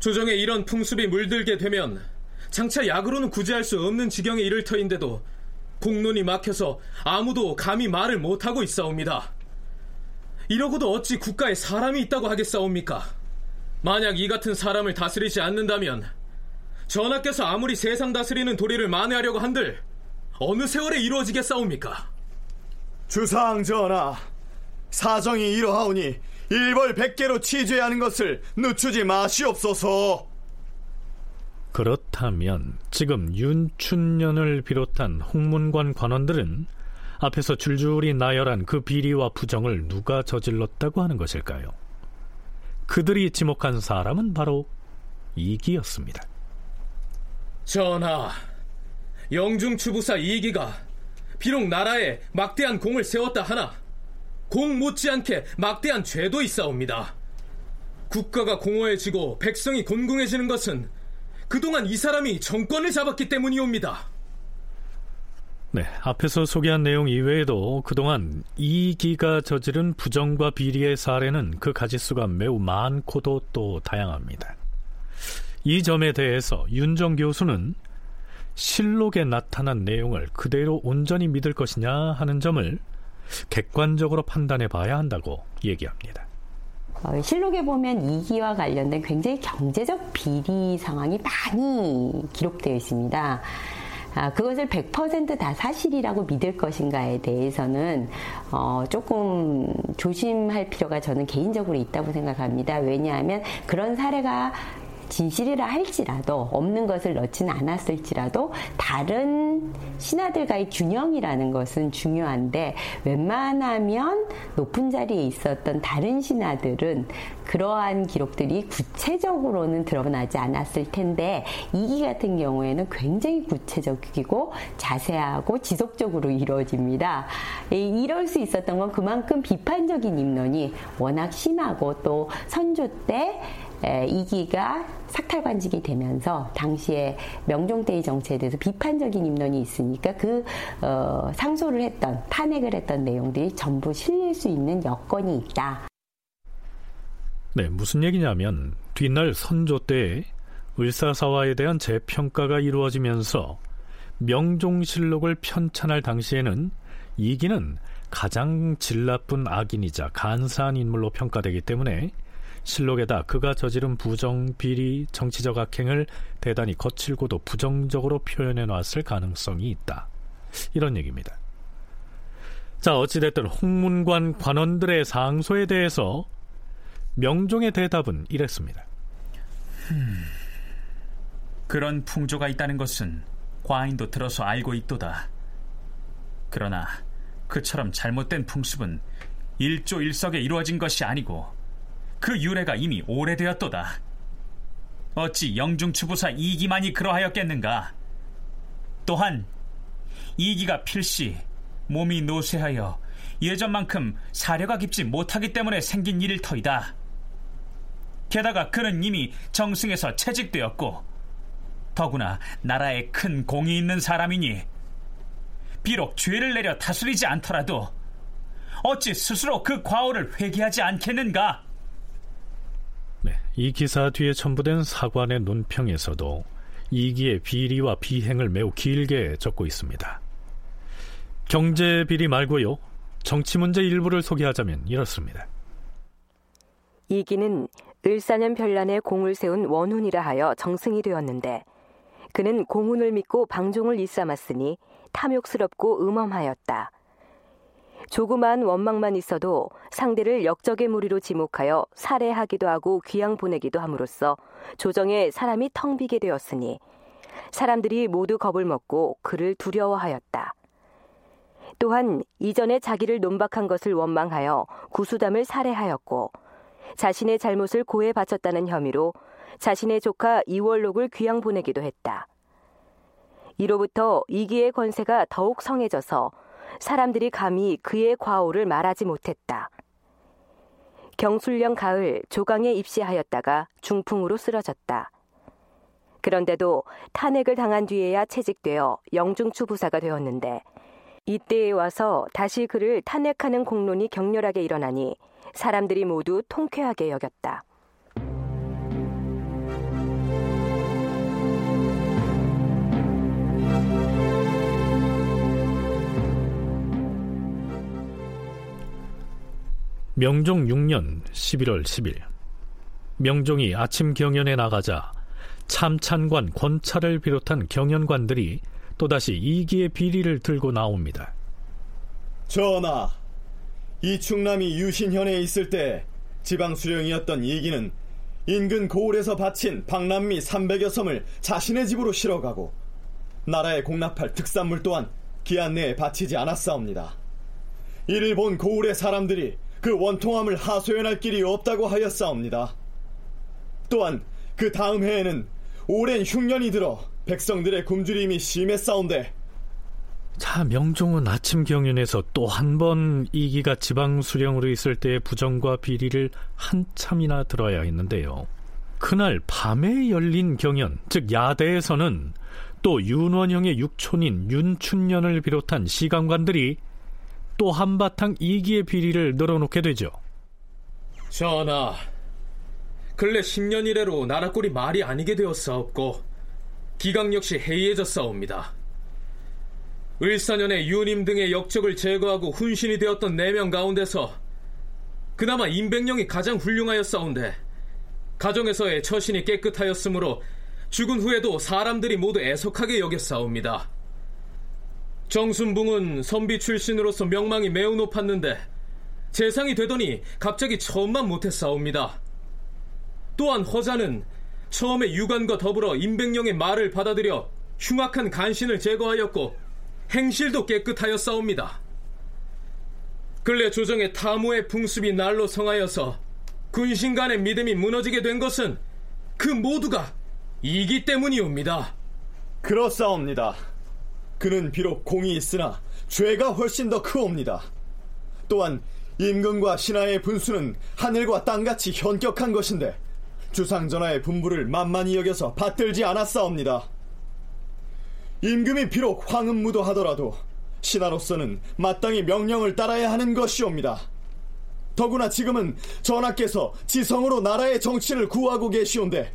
조정에 이런 풍습이 물들게 되면 장차 약으로는 구제할 수 없는 지경에 이를 터인데도 공론이 막혀서 아무도 감히 말을 못하고 있사옵니다. 이러고도 어찌 국가에 사람이 있다고 하겠사옵니까? 만약 이 같은 사람을 다스리지 않는다면 전하께서 아무리 세상 다스리는 도리를 만회하려고 한들 어느 세월에 이루어지겠사옵니까? 주상 전하, 사정이 이러하오니 일벌 백개로 취죄하는 것을 늦추지 마시옵소서. 그렇다면 지금 윤춘년을 비롯한 홍문관 관원들은 앞에서 줄줄이 나열한 그 비리와 부정을 누가 저질렀다고 하는 것일까요? 그들이 지목한 사람은 바로 이기였습니다. 전하, 영중추부사 이기가 비록 나라에 막대한 공을 세웠다 하나 공 못지않게 막대한 죄도 있사옵니다. 국가가 공허해지고 백성이 곤궁해지는 것은 그동안 이 사람이 정권을 잡았기 때문이옵니다. 네, 앞에서 소개한 내용 이외에도 그동안 이기가 저지른 부정과 비리의 사례는 그 가지수가 매우 많고도 또 다양합니다. 이 점에 대해서 윤정 교수는 실록에 나타난 내용을 그대로 온전히 믿을 것이냐 하는 점을 객관적으로 판단해 봐야 한다고 얘기합니다. 어, 실록에 보면 이기와 관련된 굉장히 경제적 비리 상황이 많이 기록되어 있습니다. 아, 그것을 100%다 사실이라고 믿을 것인가에 대해서는 어, 조금 조심할 필요가 저는 개인적으로 있다고 생각합니다. 왜냐하면 그런 사례가 진실이라 할지라도 없는 것을 넣지는 않았을지라도 다른 신하들과의 균형이라는 것은 중요한데 웬만하면 높은 자리에 있었던 다른 신하들은 그러한 기록들이 구체적으로는 드러나지 않았을 텐데 이기 같은 경우에는 굉장히 구체적이고 자세하고 지속적으로 이루어집니다. 이럴 수 있었던 건 그만큼 비판적인 입론이 워낙 심하고 또 선조 때 이기가 삭탈관직이 되면서 당시에 명종대의 정치에 대해서 비판적인 입론이 있으니까 그 어, 상소를 했던 탄핵을 했던 내용들이 전부 실릴 수 있는 여건이 있다. 네, 무슨 얘기냐면 뒷날 선조 때 을사사화에 대한 재평가가 이루어지면서 명종실록을 편찬할 당시에는 이기는 가장 질 나쁜 악인이자 간사한 인물로 평가되기 때문에 실록에다 그가 저지른 부정, 비리, 정치적 악행을 대단히 거칠고도 부정적으로 표현해 놨을 가능성이 있다. 이런 얘기입니다. 자, 어찌됐든 홍문관 관원들의 상소에 대해서 명종의 대답은 이랬습니다. 음, 그런 풍조가 있다는 것은 과인도 들어서 알고 있도다. 그러나 그처럼 잘못된 풍습은 일조일석에 이루어진 것이 아니고 그 유래가 이미 오래되었도다. 어찌 영중추부사 이기만이 그러하였겠는가? 또한 이기가 필시 몸이 노쇠하여 예전만큼 사려가 깊지 못하기 때문에 생긴 일일 터이다. 게다가 그는 이미 정승에서 채직되었고 더구나 나라에 큰 공이 있는 사람이니 비록 죄를 내려 다스리지 않더라도 어찌 스스로 그 과오를 회개하지 않겠는가? 네, 이 기사 뒤에 첨부된 사관의 논평에서도 이기의 비리와 비행을 매우 길게 적고 있습니다. 경제 비리 말고요. 정치 문제 일부를 소개하자면 이렇습니다. 이기는 을사년 별난에 공을 세운 원훈이라 하여 정승이 되었는데 그는 공훈을 믿고 방종을 일삼았으니 탐욕스럽고 음험하였다. 조그만 원망만 있어도 상대를 역적의 무리로 지목하여 살해하기도 하고 귀양 보내기도 함으로써 조정에 사람이 텅 비게 되었으니 사람들이 모두 겁을 먹고 그를 두려워하였다. 또한 이전에 자기를 논박한 것을 원망하여 구수담을 살해하였고 자신의 잘못을 고해 바쳤다는 혐의로 자신의 조카 이월록을 귀양 보내기도 했다. 이로부터 이기의 권세가 더욱 성해져서 사람들이 감히 그의 과오를 말하지 못했다. 경술령 가을 조강에 입시하였다가 중풍으로 쓰러졌다. 그런데도 탄핵을 당한 뒤에야 채직되어 영중추 부사가 되었는데 이때에 와서 다시 그를 탄핵하는 공론이 격렬하게 일어나니 사람들이 모두 통쾌하게 여겼다. 명종 6년 11월 10일 명종이 아침 경연에 나가자 참찬관 권찰을 비롯한 경연관들이 또다시 이기의 비리를 들고 나옵니다. 전하, 이 충남이 유신현에 있을 때 지방 수령이었던 이기는 인근 고을에서 바친 박남미 300여 섬을 자신의 집으로 실어가고 나라에 공납할 특산물 또한 기한 내에 바치지 않았사옵니다. 이를 본 고을의 사람들이 그 원통함을 하소연할 길이 없다고 하였사옵니다. 또한 그 다음 해에는 오랜 흉년이 들어 백성들의 굶주림이 심했사온데 자, 명종은 아침 경연에서 또 한 번 이기가 지방 수령으로 있을 때의 부정과 비리를 한참이나 들어야 했는데요. 그날 밤에 열린 경연, 즉 야대에서는 또 윤원형의 육촌인 윤춘년을 비롯한 시강관들이 또 한바탕 이기의 비리를 늘어놓게 되죠. 전하, 근래 10년 이래로 나라 꼴이 말이 아니게 되었사옵고 기강 역시 해이해졌사옵니다. 을사년에 유님 등의 역적을 제거하고 훈신이 되었던 4명 가운데서 그나마 임백령이 가장 훌륭하였사온데 가정에서의 처신이 깨끗하였으므로 죽은 후에도 사람들이 모두 애석하게 여겼사옵니다. 정순붕은 선비 출신으로서 명망이 매우 높았는데 재상이 되더니 갑자기 처음만 못했사옵니다. 또한 허자는 처음에 유관과 더불어 임백령의 말을 받아들여 흉악한 간신을 제거하였고 행실도 깨끗하였사옵니다. 근래 조정의 탐호의 풍습이 날로 성하여서 군신 간의 믿음이 무너지게 된 것은 그 모두가 이기 때문이옵니다. 그렇사옵니다. 그는 비록 공이 있으나 죄가 훨씬 더 크옵니다. 또한 임금과 신하의 분수는 하늘과 땅같이 현격한 것인데 주상전하의 분부를 만만히 여겨서 받들지 않았사옵니다. 임금이 비록 황음무도 하더라도 신하로서는 마땅히 명령을 따라야 하는 것이옵니다. 더구나 지금은 전하께서 지성으로 나라의 정치를 구하고 계시온데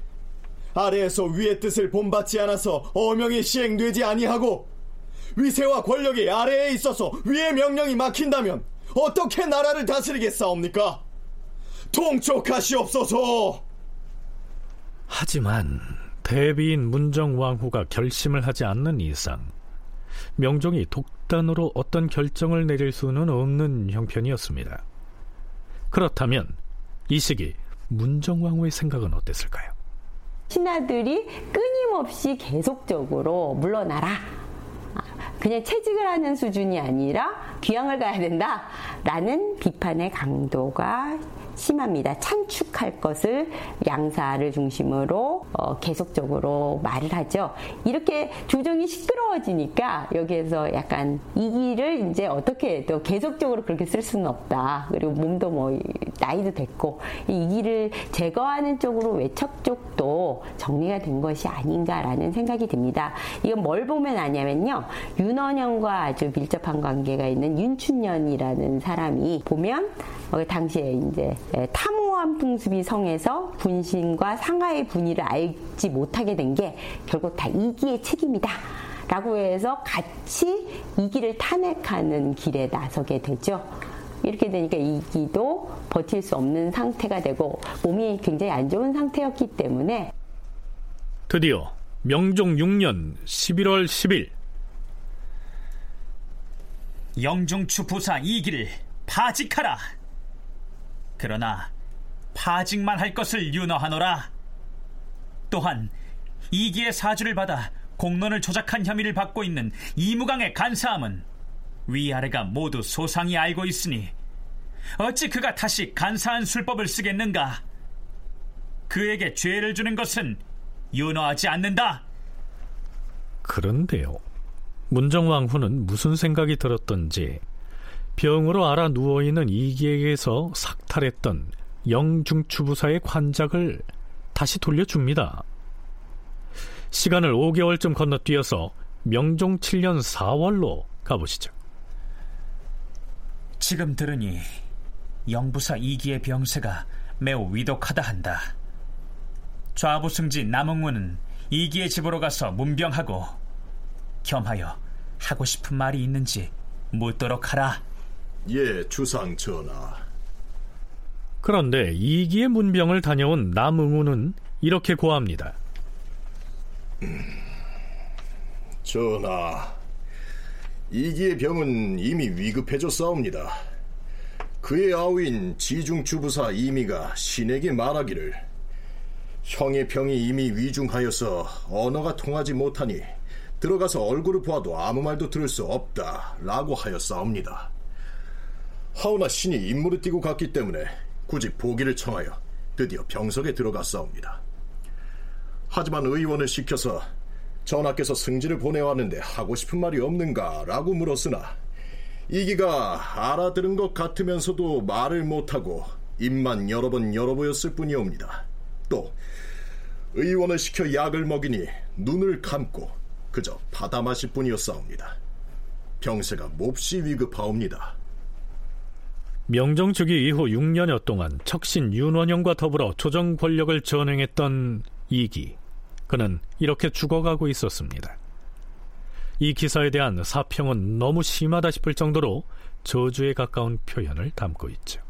아래에서 위의 뜻을 본받지 않아서 어명이 시행되지 아니하고 위세와 권력이 아래에 있어서 위의 명령이 막힌다면 어떻게 나라를 다스리겠사옵니까? 통촉하시옵소서. 하지만 대비인 문정왕후가 결심을 하지 않는 이상 명종이 독단으로 어떤 결정을 내릴 수는 없는 형편이었습니다. 그렇다면 이 시기 문정왕후의 생각은 어땠을까요? 신하들이 끊임없이 계속적으로 물러나라. 그냥 채직을 하는 수준이 아니라 귀향을 가야 된다라는 비판의 강도가 심합니다. 찬축할 것을 양사를 중심으로 어, 계속적으로 말을 하죠. 이렇게 조정이 시끄러워지니까 여기에서 약간 이 길을 이제 어떻게 또 계속적으로 그렇게 쓸 수는 없다. 그리고 몸도 뭐 나이도 됐고 이 길을 제거하는 쪽으로 외척 쪽도 정리가 된 것이 아닌가라는 생각이 듭니다. 이건 뭘 보면 아냐면요. 윤원영과 아주 밀접한 관계가 있는 윤춘년이라는 사람이 보면 어, 당시에 이제 예, 탐호한 풍습이 성해서 분신과 상하의 분위를 알지 못하게 된 게 결국 다 이기의 책임이다. 라고 해서 같이 이기를 탄핵하는 길에 나서게 되죠. 이렇게 되니까 이기도 버틸 수 없는 상태가 되고 몸이 굉장히 안 좋은 상태였기 때문에 드디어 명종 6년 11월 10일 영중추 부사 이기를 파직하라. 그러나 파직만 할 것을 윤허하노라. 또한 이기의 사주를 받아 공론을 조작한 혐의를 받고 있는 이무강의 간사함은 위아래가 모두 소상히 알고 있으니 어찌 그가 다시 간사한 술법을 쓰겠는가? 그에게 죄를 주는 것은 윤허하지 않는다. 그런데요. 문정왕후는 무슨 생각이 들었던지 병으로 알아 누워있는 이기에게서 삭탈했던 영중추부사의 관작을 다시 돌려줍니다. 시간을 5개월쯤 건너뛰어서 명종 7년 4월로 가보시죠. 지금 들으니 영부사 이기의 병세가 매우 위독하다 한다. 좌부승지 남응무는 이기의 집으로 가서 문병하고 겸하여 하고 싶은 말이 있는지 묻도록 하라. 예, 주상 전하. 그런데 이기의 문병을 다녀온 남응우는 이렇게 고합니다. 전하, 이기의 병은 이미 위급해졌사옵니다. 그의 아우인 지중주부사 이미가 신에게 말하기를 형의 병이 이미 위중하여서 언어가 통하지 못하니 들어가서 얼굴을 보아도 아무 말도 들을 수 없다 라고 하였사옵니다. 하오나 신이 임무를 띄고 갔기 때문에 굳이 보기를 청하여 드디어 병석에 들어갔사옵니다. 하지만 의원을 시켜서 전하께서 승지를 보내왔는데 하고 싶은 말이 없는가? 라고 물었으나 이기가 알아들은 것 같으면서도 말을 못하고 입만 여러 번 열어보였을 뿐이옵니다. 또 의원을 시켜 약을 먹이니 눈을 감고 그저 받아 마실 뿐이었사옵니다. 병세가 몹시 위급하옵니다. 명정주기 이후 6년여 동안 척신 윤원영과 더불어 조정 권력을 전행했던 이기. 그는 이렇게 죽어가고 있었습니다. 이 기사에 대한 사평은 너무 심하다 싶을 정도로 저주에 가까운 표현을 담고 있죠.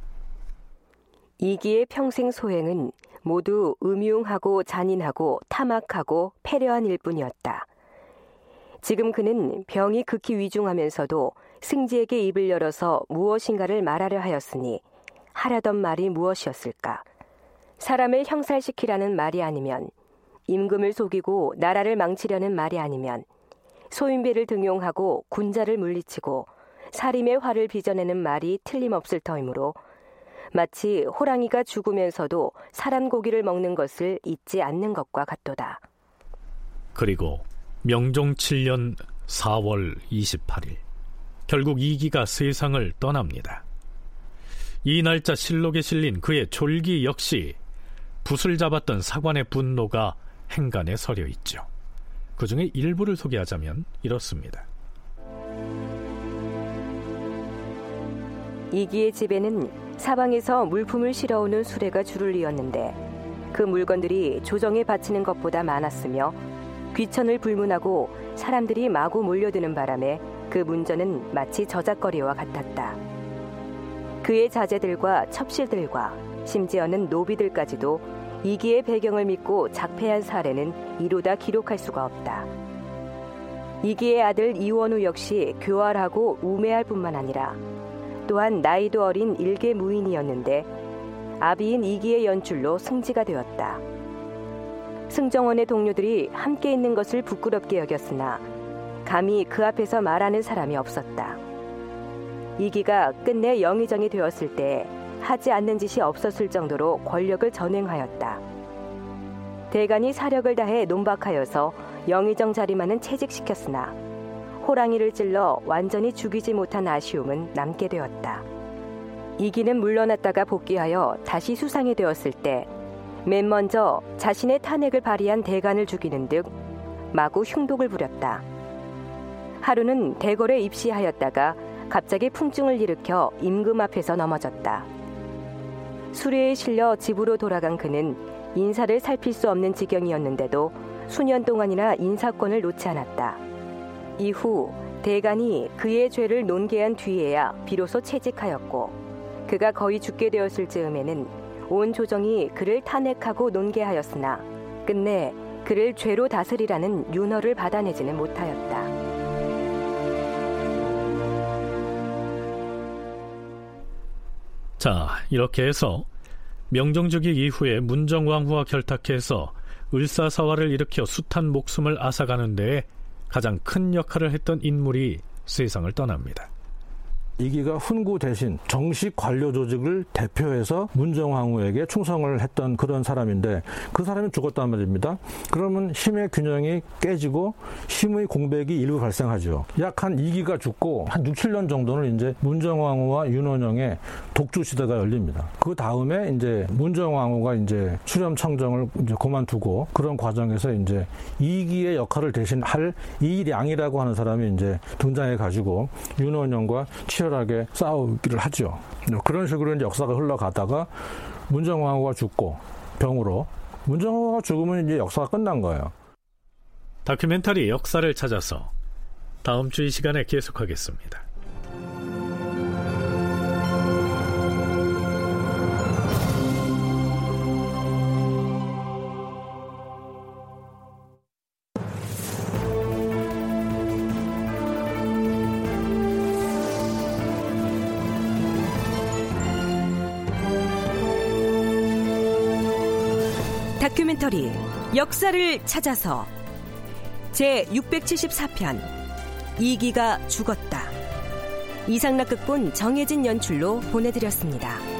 이기의 평생 소행은 모두 음흉하고 잔인하고 탐악하고 패려한 일뿐이었다. 지금 그는 병이 극히 위중하면서도 승지에게 입을 열어서 무엇인가를 말하려 하였으니 하려던 말이 무엇이었을까? 사람을 형살시키라는 말이 아니면 임금을 속이고 나라를 망치려는 말이 아니면 소인배를 등용하고 군자를 물리치고 살림의 화를 빚어내는 말이 틀림없을 터이므로 마치 호랑이가 죽으면서도 사람 고기를 먹는 것을 잊지 않는 것과 같도다. 그리고 명종 7년 4월 28일 결국 이기가 세상을 떠납니다. 이 날짜 실록에 실린 그의 졸기 역시 붓을 잡았던 사관의 분노가 행간에 서려 있죠. 그 중에 일부를 소개하자면 이렇습니다. 이기의 집에는 사방에서 물품을 실어오는 수레가 줄을 이었는데 그 물건들이 조정에 바치는 것보다 많았으며 귀천을 불문하고 사람들이 마구 몰려드는 바람에 그 문전은 마치 저작거리와 같았다. 그의 자제들과 첩실들과 심지어는 노비들까지도 이기의 배경을 믿고 작패한 사례는 이루다 기록할 수가 없다. 이기의 아들 이원우 역시 교활하고 우매할 뿐만 아니라 또한 나이도 어린 일개 무인이었는데 아비인 이기의 연출로 승지가 되었다. 승정원의 동료들이 함께 있는 것을 부끄럽게 여겼으나 감히 그 앞에서 말하는 사람이 없었다. 이기가 끝내 영의정이 되었을 때 하지 않는 짓이 없었을 정도로 권력을 전횡하였다. 대간이 사력을 다해 논박하여서 영의정 자리만은 채직시켰으나 호랑이를 찔러 완전히 죽이지 못한 아쉬움은 남게 되었다. 이기는 물러났다가 복귀하여 다시 수상이 되었을 때 맨 먼저 자신의 탄핵을 발휘한 대간을 죽이는 듯 마구 흉독을 부렸다. 하루는 대궐에 입시하였다가 갑자기 풍증을 일으켜 임금 앞에서 넘어졌다. 수레에 실려 집으로 돌아간 그는 인사를 살필 수 없는 지경이었는데도 수년 동안이나 인사권을 놓지 않았다. 이후 대간이 그의 죄를 논개한 뒤에야 비로소 채직하였고 그가 거의 죽게 되었을 즈음에는 온 조정이 그를 탄핵하고 논개하였으나 끝내 그를 죄로 다스리라는 윤허를 받아내지는 못하였다. 자, 이렇게 해서 명정주기 이후에 문정왕후와 결탁해서 을사사화를 일으켜 숱한 목숨을 앗아가는 데에 가장 큰 역할을 했던 인물이 세상을 떠납니다. 이기가 훈구 대신 정식 관료 조직을 대표해서 문정왕후에게 충성을 했던 그런 사람인데 그 사람이 죽었단 말입니다. 그러면 힘의 균형이 깨지고 힘의 공백이 일부 발생하죠. 약 한 2기가 죽고 한 6, 7년 정도는 이제 문정왕후와 윤원영의 독주 시대가 열립니다. 그 다음에 이제 문정왕후가 이제 수렴 청정을 이제 그만두고 그런 과정에서 이제 2기의 역할을 대신할 이량이라고 하는 사람이 이제 등장해 가지고 윤원영과 치열 치열하게 싸우기를 하죠. 그런 식으로 이제 역사가 흘러가다가 문정왕후가 죽고 병으로 문정왕후가 죽으면 이제 역사가 끝난 거예요. 다큐멘터리 역사를 찾아서 다음 주 이 시간에 계속하겠습니다. 역사를 찾아서 제 674편 이기가 죽었다. 이상락 극본 정혜진 연출로 보내드렸습니다.